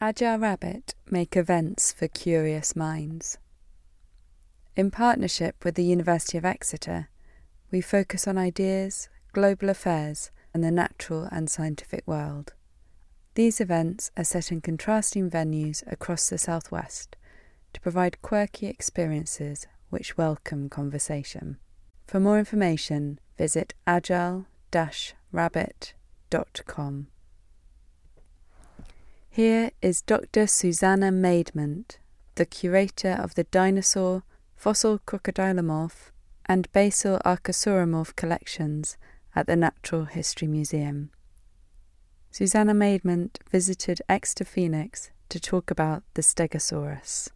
Agile Rabbit make events for curious minds. In partnership with the University of Exeter, we focus on ideas, global affairs, and the natural and scientific world. These events are set in contrasting venues across the southwest to provide quirky experiences which welcome conversation. For more information, visit agile-rabbit.com. Here is Dr. Susanna Maidment, the curator of the dinosaur, fossil crocodilomorph, and basal archosauromorph collections at the Natural History Museum. Susanna Maidment visited Exeter Phoenix to talk about the Stegosaurus.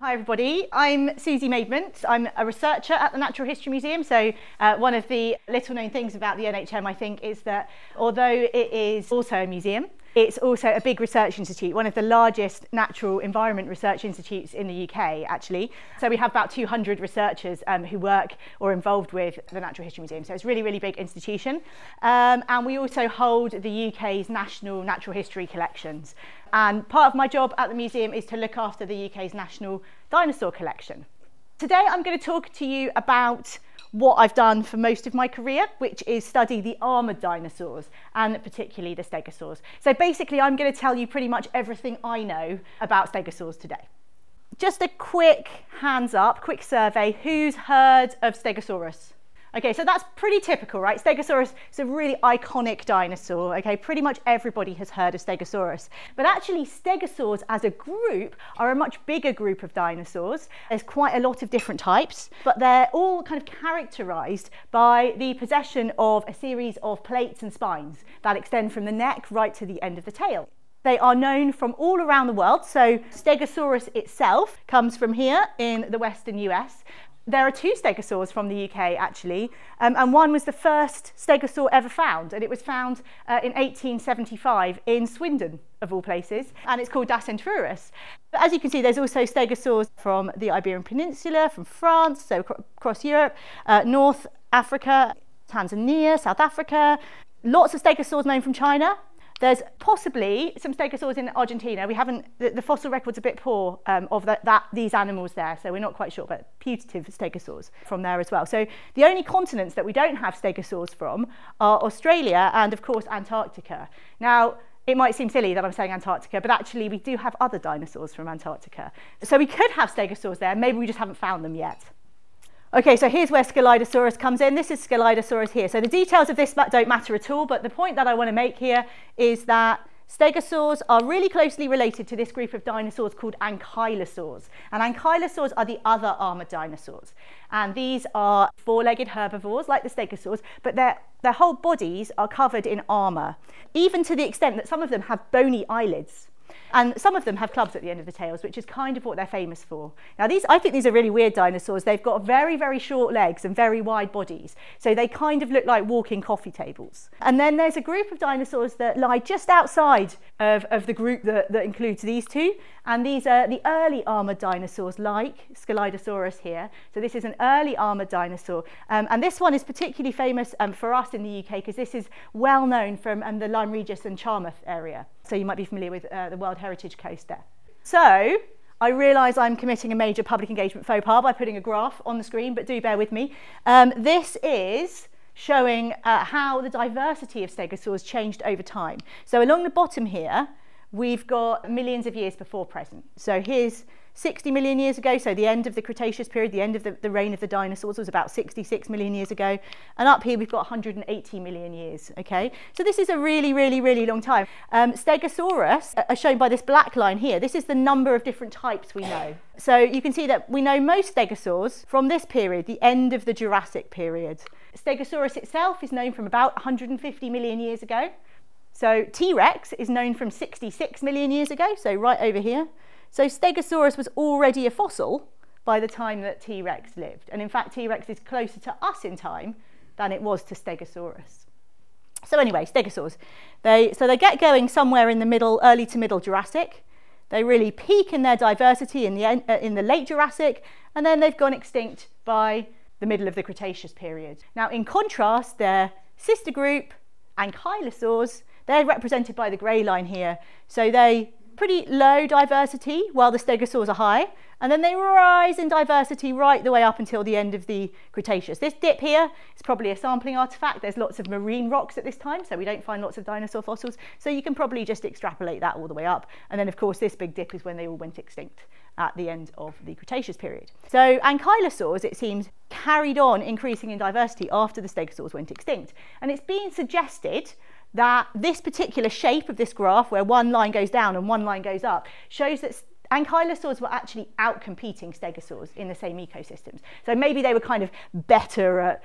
Hi everybody, I'm Susie Maidment. I'm a researcher at the Natural History Museum. So uh, one of the little known things about the NHM I think is that although it is also a museum, it's also a big research institute, one of the largest natural environment research institutes in the UK, actually. So we have about 200 researchers um, who work or involved with the Natural History Museum. So it's a really, really big institution. Um, and we also hold the UK's national natural history collections. And part of my job at the museum is to look after the UK's national dinosaur collection. Today I'm going to talk to you about what I've done for most of my career, which is study the armoured dinosaurs and particularly the stegosaurs. So basically, I'm going to tell you pretty much everything I know about stegosaurs today. Just a quick hands up, quick survey. Who's heard of Stegosaurus? Okay, so that's pretty typical, right? Stegosaurus is a really iconic dinosaur. Okay, pretty much everybody has heard of Stegosaurus. But actually, stegosaurs as a group are a much bigger group of dinosaurs. There's quite a lot of different types, but they're all kind of characterized by the possession of a series of plates and spines that extend from the neck right to the end of the tail. They are known from all around the world. So, Stegosaurus itself comes from here in the western US, there are two stegosaurs from the UK actually, um, and one was the first stegosaur ever found, and it was found uh, in 1875 in Swindon, of all places, and it's called Dacentrurus. But as you can see, there's also stegosaurs from the Iberian Peninsula, from France, so across Europe, uh, North Africa, Tanzania, South Africa, lots of stegosaurs known from China, there's possibly some stegosaurs in Argentina. We haven't, the, the fossil record's a bit poor um, of that, that, these animals there, so we're not quite sure, but putative stegosaurs from there as well. So the only continents that we don't have stegosaurs from are Australia and, of course, Antarctica. Now, it might seem silly that I'm saying Antarctica, but actually we do have other dinosaurs from Antarctica. So we could have stegosaurs there, maybe we just haven't found them yet. Okay, so here's where Scelidosaurus comes in. This is Scelidosaurus here. So the details of this don't matter at all, but the point that I want to make here is that stegosaurs are really closely related to this group of dinosaurs called ankylosaurs. And ankylosaurs are the other armored dinosaurs. And these are four-legged herbivores like the stegosaurs, but their, their whole bodies are covered in armor, even to the extent that some of them have bony eyelids. And some of them have clubs at the end of the tails, which is kind of what they're famous for. Now, these, I think these are really weird dinosaurs. They've got very, very short legs and very wide bodies. So they kind of look like walking coffee tables. And then there's a group of dinosaurs that lie just outside of, of the group that, that includes these two. And these are the early armored dinosaurs, like Scelidosaurus here. So this is an early armored dinosaur. Um, and this one is particularly famous um, for us in the UK because this is well known from um, the Lyme Regis and Charmouth area. So you might be familiar with uh, the World Heritage Coast there. So I realise I'm committing a major public engagement faux pas by putting a graph on the screen, but do bear with me. Um, this is showing uh, how the diversity of stegosaurs changed over time. So along the bottom here, we've got millions of years before present. So here's 60 million years ago, so the end of the Cretaceous period, the end of the, the reign of the dinosaurs was about 66 million years ago. And up here we've got 180 million years, okay? So this is a really, really, really long time. Um, Stegosaurus, uh, shown by this black line here, this is the number of different types we know. So you can see that we know most stegosaurs from this period, the end of the Jurassic period. Stegosaurus itself is known from about 150 million years ago. So T-Rex is known from 66 million years ago, so right over here. So Stegosaurus was already a fossil by the time that T-Rex lived. And in fact, T-Rex is closer to us in time than it was to Stegosaurus. So anyway, stegosaurs. They, so they get going somewhere in the middle, early to middle Jurassic. They really peak in their diversity in the, uh, in the late Jurassic, and then they've gone extinct by the middle of the Cretaceous period. Now, in contrast, their sister group, ankylosaurs, They're represented by the grey line here. So they pretty low diversity while the stegosaurs are high, and then they rise in diversity right the way up until the end of the Cretaceous. This dip here is probably a sampling artifact. There's lots of marine rocks at this time, so we don't find lots of dinosaur fossils. So you can probably just extrapolate that all the way up. And then, of course, this big dip is when they all went extinct at the end of the Cretaceous period. So ankylosaurs, it seems, carried on increasing in diversity after the stegosaurs went extinct. And it's been suggested that this particular shape of this graph, where one line goes down and one line goes up, shows that ankylosaurs were actually outcompeting stegosaurs in the same ecosystems. So maybe they were kind of better at,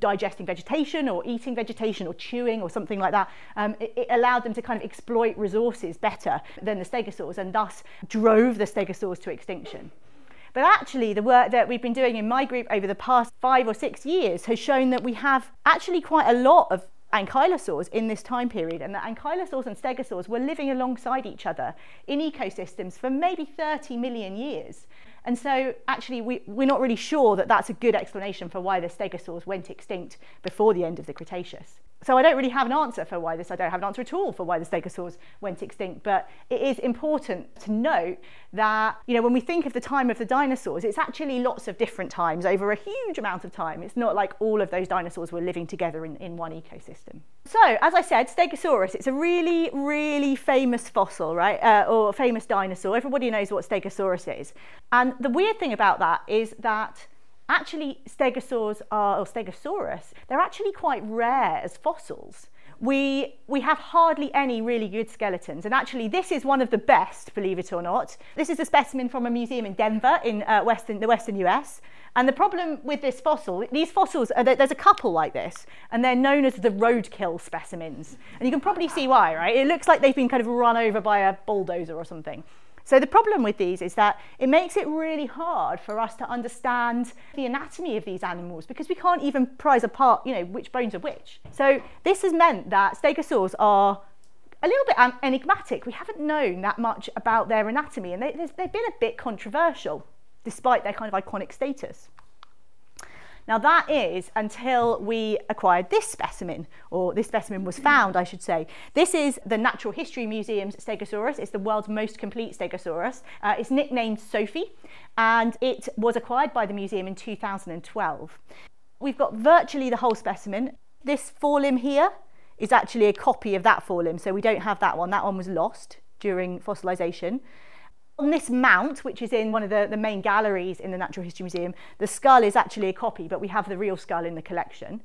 digesting vegetation or eating vegetation or chewing or something like that. Um, it, it, allowed them to kind of exploit resources better than the stegosaurs and thus drove the stegosaurs to extinction. But actually, the work that we've been doing in my group over the past five or six years has shown that we have actually quite a lot of ankylosaurs in this time period and that ankylosaurs and stegosaurs were living alongside each other in ecosystems for maybe 30 million years. And so actually we, we're not really sure that that's a good explanation for why the stegosaurs went extinct before the end of the Cretaceous so I don't really have an answer for why this, I don't have an answer at all for why the stegosaurs went extinct, but it is important to note that, you know, when we think of the time of the dinosaurs, it's actually lots of different times over a huge amount of time. It's not like all of those dinosaurs were living together in, in one ecosystem. So, as I said, Stegosaurus, it's a really, really famous fossil, right? Uh, or famous dinosaur. Everybody knows what Stegosaurus is. And the weird thing about that is that actually stegosaurs are, or stegosaurus, they're actually quite rare as fossils. We, we have hardly any really good skeletons. And actually, this is one of the best, believe it or not. This is a specimen from a museum in Denver, in uh, western, the western US. And the problem with this fossil, these fossils, are there's a couple like this, and they're known as the roadkill specimens. And you can probably see why, right? It looks like they've been kind of run over by a bulldozer or something. So the problem with these is that it makes it really hard for us to understand the anatomy of these animals because we can't even prize apart, you know, which bones are which. So this has meant that stegosaurs are a little bit enigmatic. We haven't known that much about their anatomy and they, they've been a bit controversial despite their kind of iconic status. Now, that is until we acquired this specimen, or this specimen was found, I should say. This is the Natural History Museum's Stegosaurus. It's the world's most complete Stegosaurus. Uh, it's nicknamed Sophie, and it was acquired by the museum in 2012. We've got virtually the whole specimen. This forelimb here is actually a copy of that forelimb, so we don't have that one. That one was lost during fossilisation. On this mount, which is in one of the, the main galleries in the Natural History Museum, the skull is actually a copy, but we have the real skull in the collection.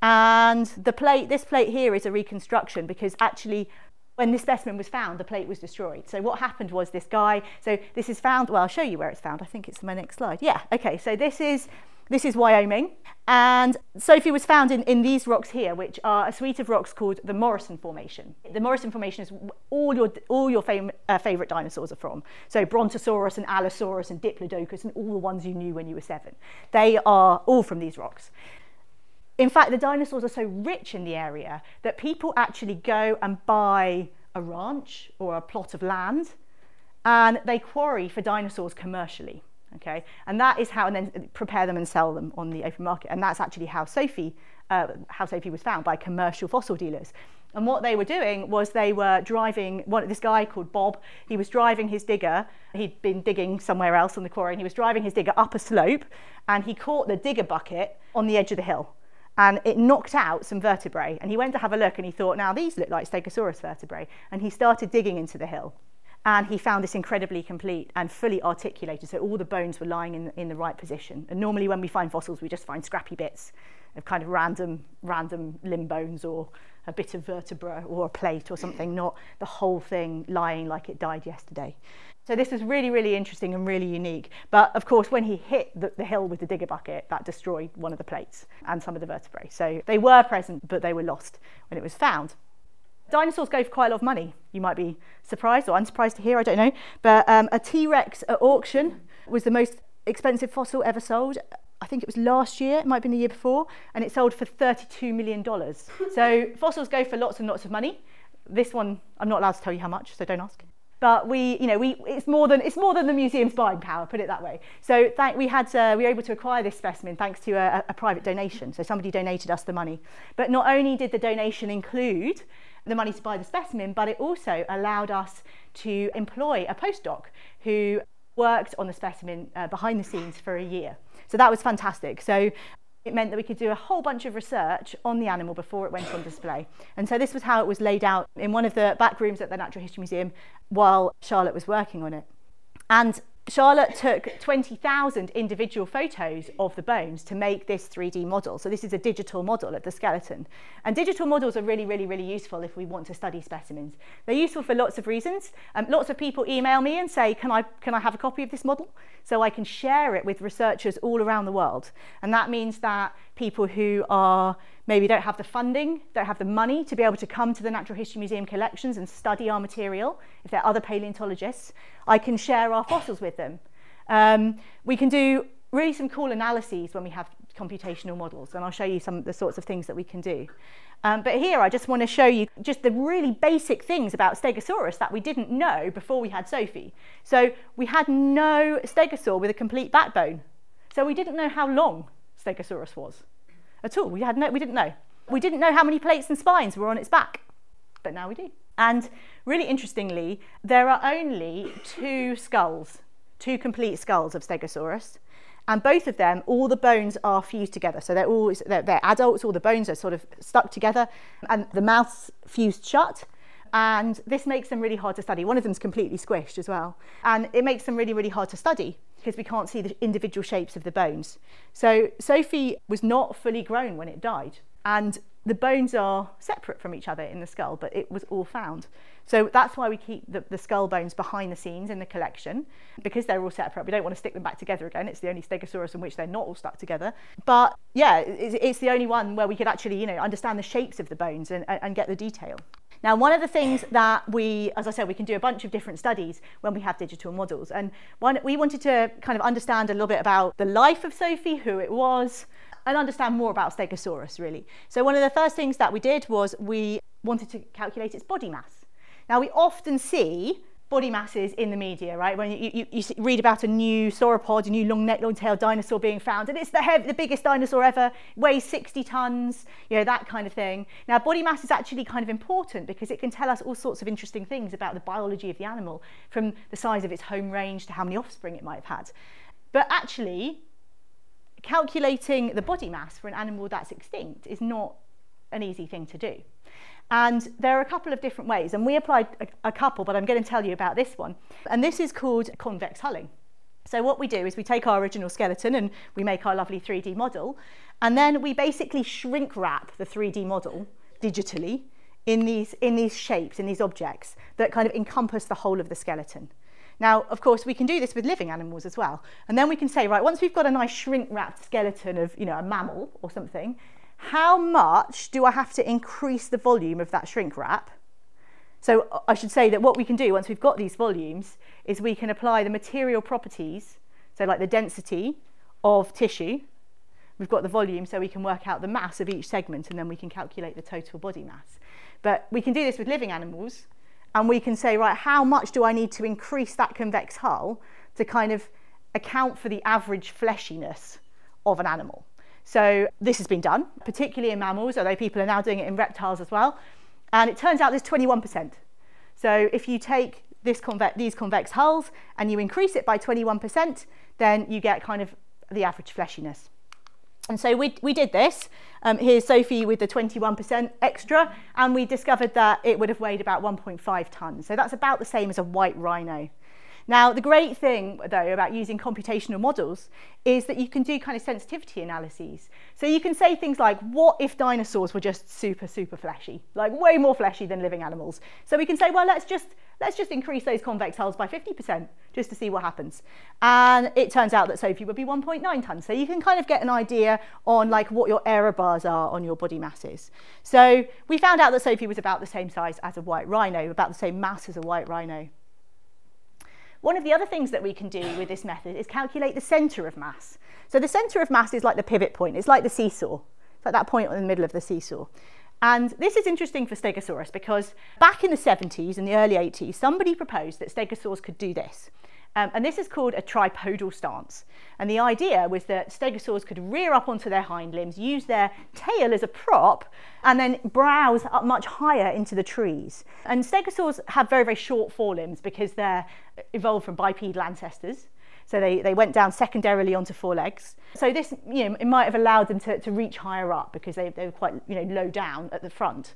And the plate, this plate here is a reconstruction because actually when this specimen was found, the plate was destroyed. So what happened was this guy, so this is found, well, I'll show you where it's found. I think it's my next slide. Yeah, okay, so this is this is Wyoming. And Sophie was found in, in these rocks here, which are a suite of rocks called the Morrison Formation. The Morrison Formation is all your, all your fam- uh, favourite dinosaurs are from. So Brontosaurus and Allosaurus and Diplodocus and all the ones you knew when you were seven. They are all from these rocks. In fact, the dinosaurs are so rich in the area that people actually go and buy a ranch or a plot of land and they quarry for dinosaurs commercially okay? And that is how, and then prepare them and sell them on the open market. And that's actually how Sophie, uh, how Sophie was found by commercial fossil dealers. And what they were doing was they were driving, one, this guy called Bob, he was driving his digger. He'd been digging somewhere else on the quarry, and he was driving his digger up a slope, and he caught the digger bucket on the edge of the hill. And it knocked out some vertebrae. And he went to have a look, and he thought, now these look like Stegosaurus vertebrae. And he started digging into the hill and he found this incredibly complete and fully articulated, so all the bones were lying in, in the right position. And normally, when we find fossils, we just find scrappy bits of kind of random, random limb bones or a bit of vertebra or a plate or something, not the whole thing lying like it died yesterday. So this was really, really interesting and really unique. But of course, when he hit the, the, hill with the digger bucket, that destroyed one of the plates and some of the vertebrae. So they were present, but they were lost when it was found. Dinosaurs go for quite a lot of money. You might be surprised or unsurprised to hear, I don't know. But um, a T Rex at auction was the most expensive fossil ever sold. I think it was last year, it might have been the year before, and it sold for $32 million. so fossils go for lots and lots of money. This one, I'm not allowed to tell you how much, so don't ask. But we, you know, we, it's, more than, it's more than the museum's buying power, put it that way. So thank, we, had, uh, we were able to acquire this specimen thanks to a, a private donation. So somebody donated us the money. But not only did the donation include the money to buy the specimen, but it also allowed us to employ a postdoc who worked on the specimen uh, behind the scenes for a year. So that was fantastic. So it meant that we could do a whole bunch of research on the animal before it went on display. And so this was how it was laid out in one of the back rooms at the Natural History Museum while Charlotte was working on it. And Charlotte took 20,000 individual photos of the bones to make this 3D model. So this is a digital model of the skeleton. And digital models are really, really, really useful if we want to study specimens. They're useful for lots of reasons. Um, lots of people email me and say, can I, can I have a copy of this model? So I can share it with researchers all around the world. And that means that people who are maybe don't have the funding, don't have the money to be able to come to the Natural History Museum collections and study our material, if they're other paleontologists, I can share our fossils with them. Um, we can do really some cool analyses when we have computational models, and I'll show you some of the sorts of things that we can do. Um, but here I just want to show you just the really basic things about Stegosaurus that we didn't know before we had Sophie. So we had no stegosaur with a complete backbone. So we didn't know how long Stegosaurus was at all. We, had no, we didn't know. We didn't know how many plates and spines were on its back, but now we do. And really interestingly, there are only two skulls, two complete skulls of Stegosaurus. And both of them, all the bones are fused together. So they're all they're, they're adults, all the bones are sort of stuck together, and the mouth's fused shut. And this makes them really hard to study. One of them's completely squished as well. And it makes them really, really hard to study because we can't see the individual shapes of the bones. So Sophie was not fully grown when it died. And the bones are separate from each other in the skull, but it was all found. So that's why we keep the, the, skull bones behind the scenes in the collection, because they're all separate. We don't want to stick them back together again. It's the only Stegosaurus in which they're not all stuck together. But yeah, it's, it's the only one where we could actually, you know, understand the shapes of the bones and, and get the detail. Now, one of the things that we, as I said, we can do a bunch of different studies when we have digital models. And one, we wanted to kind of understand a little bit about the life of Sophie, who it was, and understand more about Stegosaurus, really. So one of the first things that we did was we wanted to calculate its body mass. Now, we often see body masses in the media, right? When you, you, you read about a new sauropod, a new long neck, long tailed dinosaur being found, and it's the, heavy, the biggest dinosaur ever, weighs 60 tons, you know, that kind of thing. Now, body mass is actually kind of important because it can tell us all sorts of interesting things about the biology of the animal, from the size of its home range to how many offspring it might have had. But actually, calculating the body mass for an animal that's extinct is not an easy thing to do. And there are a couple of different ways, and we applied a, a couple, but I'm going to tell you about this one. And this is called convex hulling. So what we do is we take our original skeleton and we make our lovely 3D model, and then we basically shrink wrap the 3D model digitally in these, in these shapes, in these objects that kind of encompass the whole of the skeleton. Now, of course, we can do this with living animals as well. And then we can say, right, once we've got a nice shrink wrapped skeleton of, you know, a mammal or something, how much do I have to increase the volume of that shrink wrap? So I should say that what we can do once we've got these volumes is we can apply the material properties, so like the density of tissue. We've got the volume so we can work out the mass of each segment and then we can calculate the total body mass. But we can do this with living animals and we can say, right, how much do I need to increase that convex hull to kind of account for the average fleshiness of an animal? So this has been done, particularly in mammals, although people are now doing it in reptiles as well. And it turns out there's 21%. So if you take convex, these convex hulls and you increase it by 21%, then you get kind of the average fleshiness. And so we, we did this. Um, here's Sophie with the 21% extra, and we discovered that it would have weighed about 1.5 tonnes. So that's about the same as a white rhino. Now, the great thing, though, about using computational models is that you can do kind of sensitivity analyses. So you can say things like, what if dinosaurs were just super, super fleshy, like way more fleshy than living animals? So we can say, well, let's just, let's just increase those convex hulls by 50% just to see what happens. And it turns out that Sophie would be 1.9 tonnes. So you can kind of get an idea on like what your error bars are on your body masses. So we found out that Sophie was about the same size as a white rhino, about the same mass as a white rhino. One of the other things that we can do with this method is calculate the centre of mass. So the centre of mass is like the pivot point, it's like the seesaw. It's like that point in the middle of the seesaw. And this is interesting for Stegosaurus because back in the 70s and the early 80s, somebody proposed that stegosaurs could do this. Um, and this is called a tripodal stance. And the idea was that stegosaurs could rear up onto their hind limbs, use their tail as a prop, and then browse up much higher into the trees. And stegosaurs have very, very short forelimbs because they're evolved from bipedal ancestors. So they, they went down secondarily onto four legs. So this, you know, it might have allowed them to, to reach higher up because they, they were quite, you know, low down at the front.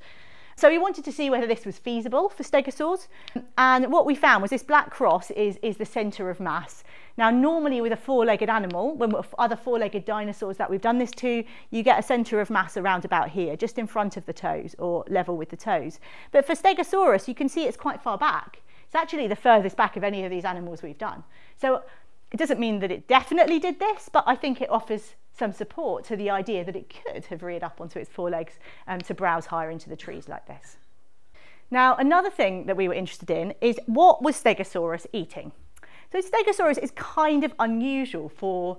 So we wanted to see whether this was feasible for stegosaurs. And what we found was this black cross is, is the centre of mass. Now, normally with a four-legged animal, when other four-legged dinosaurs that we've done this to, you get a centre of mass around about here, just in front of the toes or level with the toes. But for Stegosaurus, you can see it's quite far back. It's actually the furthest back of any of these animals we've done. So it doesn't mean that it definitely did this, but I think it offers some support to the idea that it could have reared up onto its forelegs um, to browse higher into the trees like this. Now, another thing that we were interested in is what was Stegosaurus eating? So Stegosaurus is kind of unusual for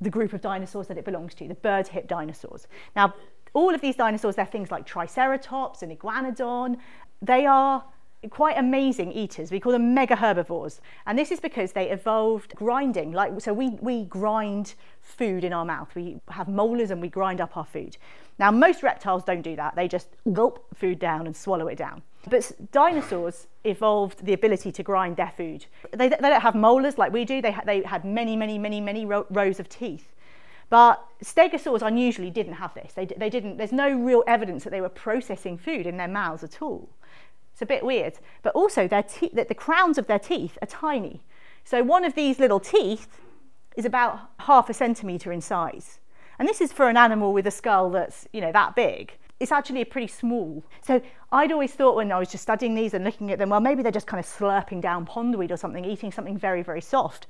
the group of dinosaurs that it belongs to, the bird hip dinosaurs. Now, all of these dinosaurs, they're things like Triceratops and Iguanodon. They are quite amazing eaters. We call them mega herbivores. And this is because they evolved grinding. Like so we, we grind food in our mouth. We have molars and we grind up our food. Now most reptiles don't do that. They just gulp food down and swallow it down. But dinosaurs evolved the ability to grind their food. They, they don't have molars like we do. They, they had many, many, many, many ro- rows of teeth. But stegosaurs unusually didn't have this. They, they didn't, there's no real evidence that they were processing food in their mouths at all. It's a bit weird. But also, their te- the crowns of their teeth are tiny. So one of these little teeth is about half a centimetre in size. And this is for an animal with a skull that's, you know, that big. It's actually pretty small. So I'd always thought when I was just studying these and looking at them, well, maybe they're just kind of slurping down pondweed or something, eating something very, very soft.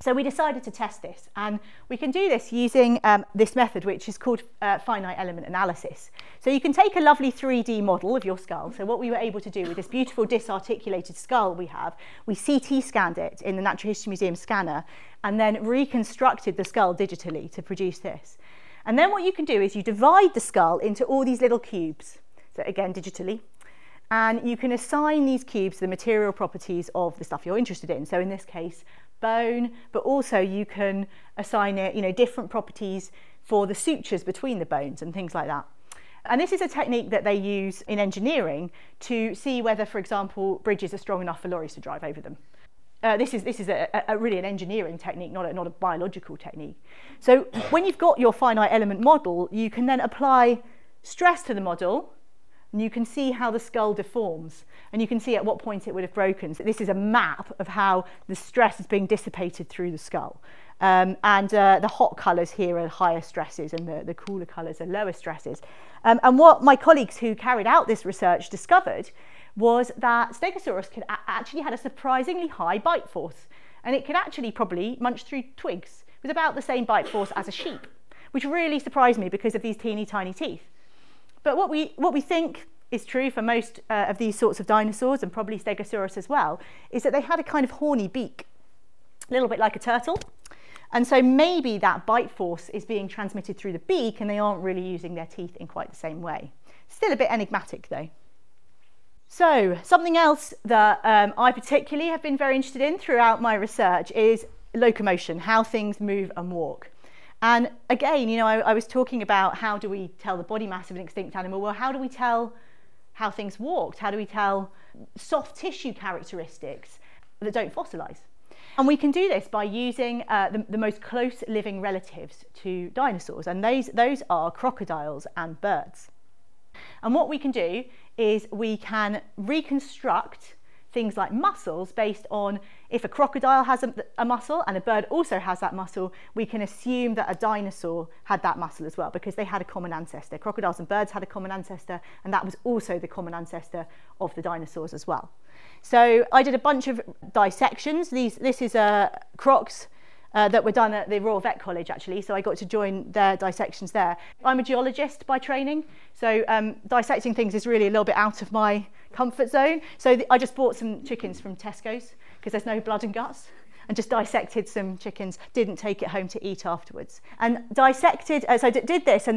So we decided to test this, and we can do this using um, this method, which is called uh, finite element analysis. So you can take a lovely 3D model of your skull. So what we were able to do with this beautiful disarticulated skull we have, we CT scanned it in the Natural History Museum scanner, and then reconstructed the skull digitally to produce this. And then what you can do is you divide the skull into all these little cubes. So again, digitally, and you can assign these cubes the material properties of the stuff you're interested in. So in this case, bone, but also you can assign it, you know, different properties for the sutures between the bones and things like that. And this is a technique that they use in engineering to see whether, for example, bridges are strong enough for lorries to drive over them. Uh, this is, this is a, a, really an engineering technique, not a, not a biological technique. So when you've got your finite element model, you can then apply stress to the model and you can see how the skull deforms and you can see at what point it would have broken. So this is a map of how the stress is being dissipated through the skull. Um, and uh, the hot colours here are higher stresses and the, the cooler colours are lower stresses. Um, and what my colleagues who carried out this research discovered was that Stegosaurus could a- actually had a surprisingly high bite force and it could actually probably munch through twigs with about the same bite force as a sheep, which really surprised me because of these teeny tiny teeth. But what we, what we think is true for most uh, of these sorts of dinosaurs, and probably Stegosaurus as well, is that they had a kind of horny beak, a little bit like a turtle. And so maybe that bite force is being transmitted through the beak and they aren't really using their teeth in quite the same way. Still a bit enigmatic though. So, something else that um, I particularly have been very interested in throughout my research is locomotion, how things move and walk. And again, you know, I, I, was talking about how do we tell the body mass of an extinct animal? Well, how do we tell how things walked? How do we tell soft tissue characteristics that don't fossilize? And we can do this by using uh, the, the, most close living relatives to dinosaurs, and those, those are crocodiles and birds. And what we can do is we can reconstruct things like muscles based on if a crocodile has a, a, muscle and a bird also has that muscle, we can assume that a dinosaur had that muscle as well because they had a common ancestor. Crocodiles and birds had a common ancestor, and that was also the common ancestor of the dinosaurs as well. So I did a bunch of dissections. These, this is a crocs uh, that were done at the Royal Vet College actually, so I got to join their dissections there. I'm a geologist by training, so um, dissecting things is really a little bit out of my comfort zone. So th- I just bought some chickens from Tesco's because there's no blood and guts and just dissected some chickens, didn't take it home to eat afterwards. And dissected, uh, so d- did this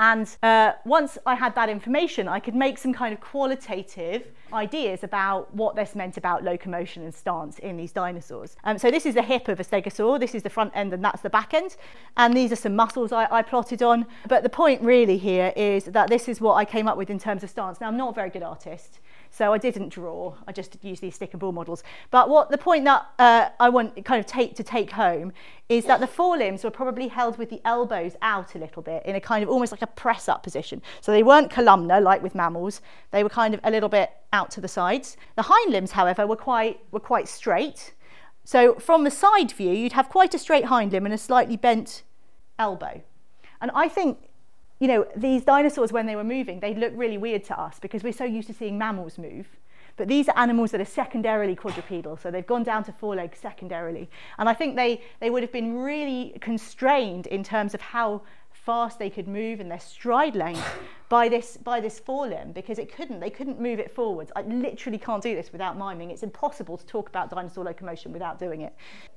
and uh, once I had that information, I could make some kind of qualitative ideas about what this meant about locomotion and stance in these dinosaurs. Um, so this is the hip of a stegosaur, this is the front end and that's the back end. And these are some muscles I, I plotted on. But the point really here is that this is what I came up with in terms of stance. Now, I'm not a very good artist. So I didn't draw, I just used these stick and ball models. But what the point that uh, I want kind of take to take home is that the forelimbs were probably held with the elbows out a little bit in a kind of almost like a press up position. So they weren't columnar like with mammals, they were kind of a little bit out to the sides. The hind limbs, however, were quite, were quite straight. So from the side view, you'd have quite a straight hind limb and a slightly bent elbow. And I think you know, these dinosaurs, when they were moving, they look really weird to us because we're so used to seeing mammals move. But these are animals that are secondarily quadrupedal, so they've gone down to four legs secondarily. And I think they, they would have been really constrained in terms of how fast they could move and their stride length by this by this forelimb because it couldn't they couldn't move it forwards. I literally can't do this without miming. It's impossible to talk about dinosaur locomotion without doing it.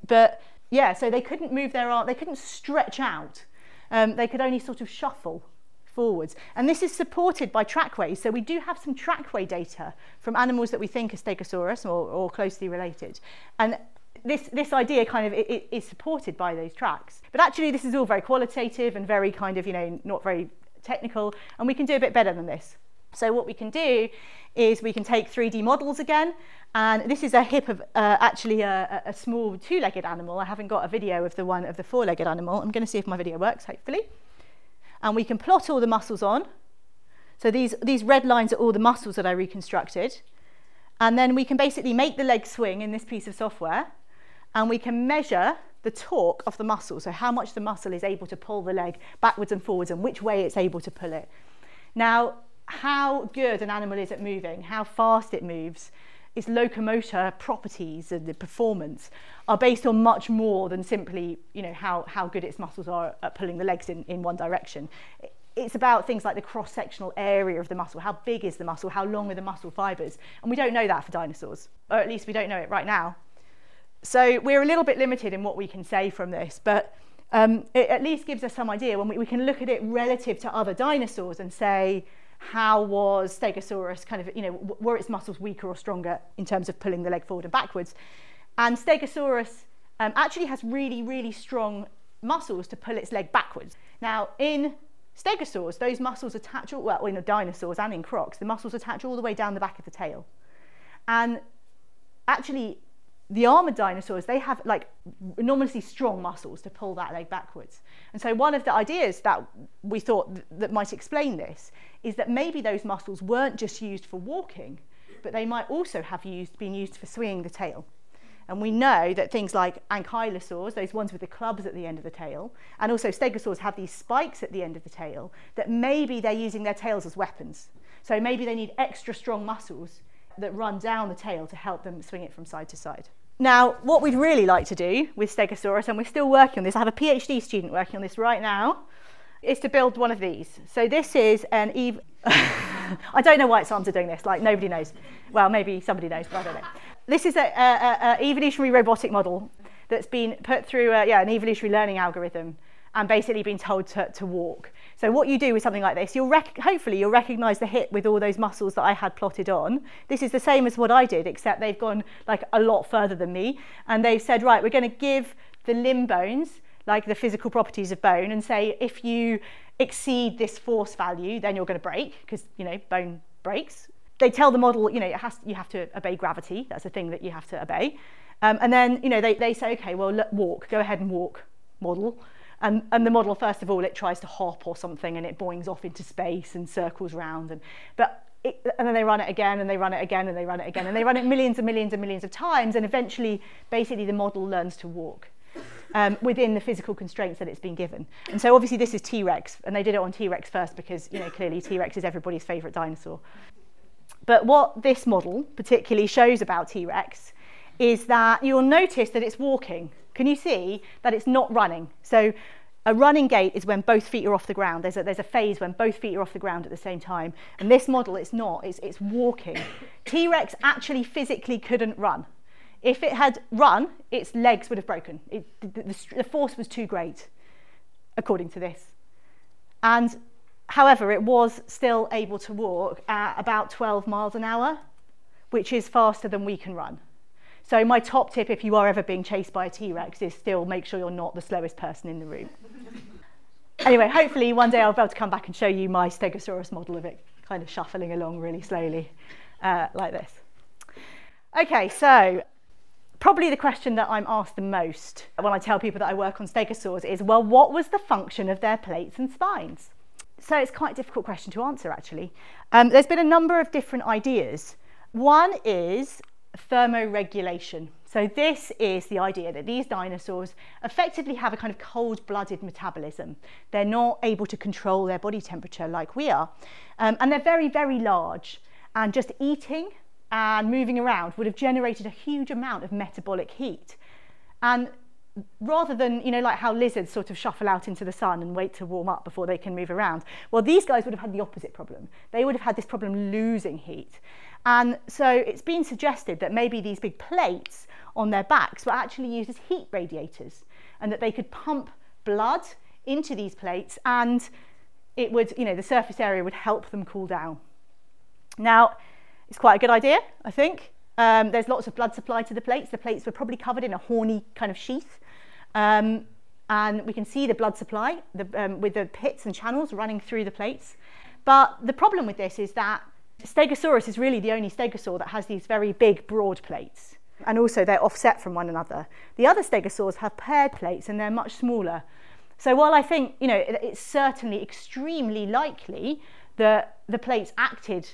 But yeah so they couldn't move their arm they couldn't stretch out. Um, they could only sort of shuffle forwards. And this is supported by trackways. So we do have some trackway data from animals that we think are Stegosaurus or, or closely related. And this, this idea kind of is supported by those tracks. But actually, this is all very qualitative and very kind of, you know, not very technical. And we can do a bit better than this. So what we can do is we can take 3D models again, and this is a hip of uh, actually a, a small two-legged animal. I haven't got a video of the one of the four-legged animal. I'm going to see if my video works, hopefully and we can plot all the muscles on. So these, these red lines are all the muscles that I reconstructed. And then we can basically make the leg swing in this piece of software and we can measure the torque of the muscle, so how much the muscle is able to pull the leg backwards and forwards and which way it's able to pull it. Now, how good an animal is at moving, how fast it moves, its locomotor properties and the performance are based on much more than simply you know how, how good its muscles are at pulling the legs in, in one direction. It's about things like the cross-sectional area of the muscle, how big is the muscle, how long are the muscle fibers, and we don't know that for dinosaurs, or at least we don't know it right now. So we're a little bit limited in what we can say from this, but um, it at least gives us some idea when we, we can look at it relative to other dinosaurs and say, how was Stegosaurus kind of, you know, were its muscles weaker or stronger in terms of pulling the leg forward and backwards? And Stegosaurus um, actually has really, really strong muscles to pull its leg backwards. Now, in stegosaurs, those muscles attach, all, well, in dinosaurs and in crocs, the muscles attach all the way down the back of the tail. And actually, the armored dinosaurs, they have like enormously strong muscles to pull that leg backwards. And so one of the ideas that we thought th- that might explain this is that maybe those muscles weren't just used for walking, but they might also have used, been used for swinging the tail. And we know that things like ankylosaurs, those ones with the clubs at the end of the tail, and also stegosaurs have these spikes at the end of the tail, that maybe they're using their tails as weapons. So maybe they need extra strong muscles that run down the tail to help them swing it from side to side. Now, what we'd really like to do with Stegosaurus, and we're still working on this, I have a PhD student working on this right now, is to build one of these. So this is an Eve. I don't know why its arms are doing this, like nobody knows. Well, maybe somebody knows, but I don't know. This is an evolutionary robotic model that's been put through a, yeah, an evolutionary learning algorithm and basically been told to, to walk. So what you do with something like this, you'll rec- hopefully you'll recognise the hip with all those muscles that I had plotted on. This is the same as what I did, except they've gone like a lot further than me, and they've said, right, we're going to give the limb bones like the physical properties of bone, and say if you exceed this force value, then you're going to break because you know bone breaks. They tell the model, you know, it has, you have to obey gravity. That's a thing that you have to obey. Um, and then, you know, they, they say, okay, well, look, walk, go ahead and walk, model. And, and the model, first of all, it tries to hop or something and it boings off into space and circles round. And, but it, and then they run it again and they run it again and they run it again and they run it millions and millions and millions of times. And eventually, basically, the model learns to walk. Um, within the physical constraints that it's been given. And so obviously this is T-Rex, and they did it on T-Rex first because, you know, clearly T-Rex is everybody's favourite dinosaur. But what this model particularly shows about T-Rex is that you'll notice that it's walking can you see that it's not running? So a running gait is when both feet are off the ground. There's a, there's a phase when both feet are off the ground at the same time. And this model, it's not, it's, it's walking. T Rex actually physically couldn't run. If it had run, its legs would have broken. It, the, the, the force was too great, according to this. And However, it was still able to walk at about 12 miles an hour, which is faster than we can run. So, my top tip if you are ever being chased by a T Rex is still make sure you're not the slowest person in the room. anyway, hopefully, one day I'll be able to come back and show you my Stegosaurus model of it kind of shuffling along really slowly, uh, like this. Okay, so probably the question that I'm asked the most when I tell people that I work on stegosaurs is well, what was the function of their plates and spines? So it's quite a difficult question to answer, actually. Um, there's been a number of different ideas. One is thermoregulation. So, this is the idea that these dinosaurs effectively have a kind of cold blooded metabolism. They're not able to control their body temperature like we are. Um, and they're very, very large. And just eating and moving around would have generated a huge amount of metabolic heat. And rather than, you know, like how lizards sort of shuffle out into the sun and wait to warm up before they can move around, well, these guys would have had the opposite problem. They would have had this problem losing heat. And so it's been suggested that maybe these big plates on their backs were actually used as heat radiators and that they could pump blood into these plates and it would, you know, the surface area would help them cool down. Now, it's quite a good idea, I think. Um, there's lots of blood supply to the plates. The plates were probably covered in a horny kind of sheath. Um, and we can see the blood supply the, um, with the pits and channels running through the plates. But the problem with this is that Stegosaurus is really the only stegosaur that has these very big, broad plates. And also they're offset from one another. The other stegosaurs have paired plates and they're much smaller. So while I think, you know, it's certainly extremely likely that the plates acted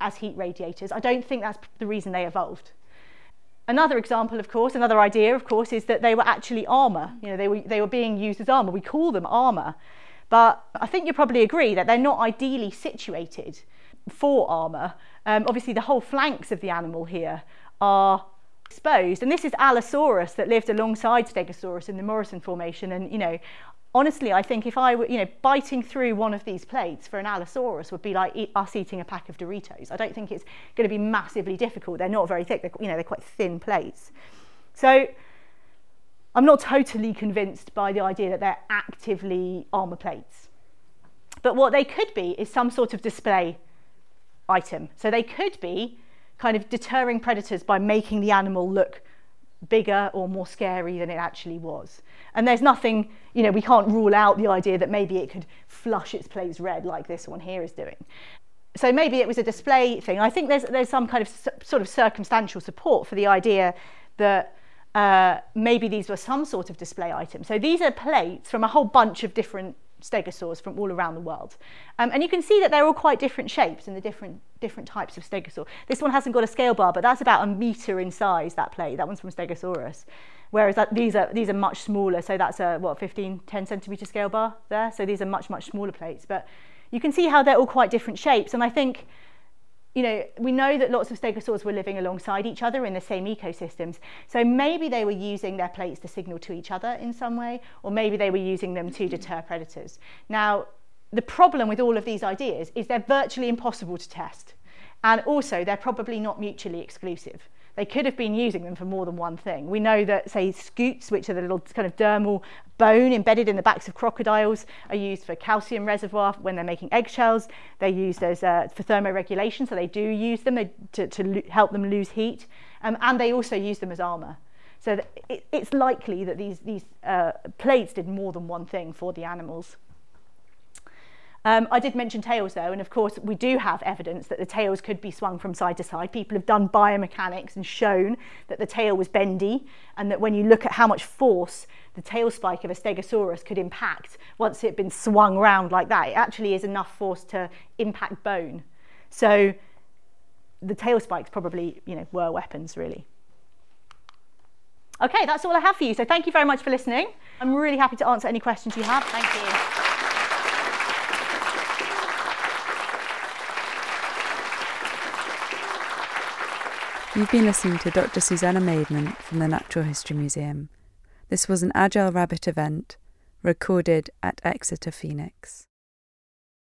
as heat radiators, I don't think that's the reason they evolved. Another example, of course, another idea, of course, is that they were actually armour. You know, they were, they were being used as armour. We call them armour. But I think you probably agree that they're not ideally situated for armour. Um, obviously, the whole flanks of the animal here are exposed. And this is Allosaurus that lived alongside Stegosaurus in the Morrison Formation. And, you know, honestly, I think if I were, you know, biting through one of these plates for an Allosaurus would be like eat, us eating a pack of Doritos. I don't think it's going to be massively difficult. They're not very thick. They're, you know, they're quite thin plates. So I'm not totally convinced by the idea that they're actively armour plates. But what they could be is some sort of display item. So they could be kind of deterring predators by making the animal look bigger or more scary than it actually was. And there's nothing, you know, we can't rule out the idea that maybe it could flush its plates red like this one here is doing. So maybe it was a display thing. I think there's, there's some kind of sort of circumstantial support for the idea that uh, maybe these were some sort of display item. So these are plates from a whole bunch of different stegosaurs from all around the world. Um, and you can see that they're all quite different shapes and the different, different types of stegosaur. This one hasn't got a scale bar, but that's about a metre in size, that plate. That one's from Stegosaurus. Whereas that, these, are, these are much smaller, so that's a, what, 15, 10 centimetre scale bar there. So these are much, much smaller plates. But you can see how they're all quite different shapes. And I think you know, we know that lots of stegosaurs were living alongside each other in the same ecosystems. So maybe they were using their plates to signal to each other in some way, or maybe they were using them to deter predators. Now, the problem with all of these ideas is they're virtually impossible to test. And also, they're probably not mutually exclusive. They could have been using them for more than one thing. We know that, say, scutes, which are the little kind of dermal bone embedded in the backs of crocodiles, are used for calcium reservoir when they're making eggshells. They're used as uh, for thermoregulation, so they do use them to, to lo- help them lose heat, um, and they also use them as armour. So it, it's likely that these, these uh, plates did more than one thing for the animals. Um, I did mention tails though, and of course we do have evidence that the tails could be swung from side to side. People have done biomechanics and shown that the tail was bendy, and that when you look at how much force the tail spike of a stegosaurus could impact once it had been swung around like that, it actually is enough force to impact bone. So the tail spikes probably, you know, were weapons really. Okay, that's all I have for you. So thank you very much for listening. I'm really happy to answer any questions you have. Thank you. You've been listening to Dr. Susanna Maidment from the Natural History Museum. This was an Agile Rabbit event recorded at Exeter Phoenix.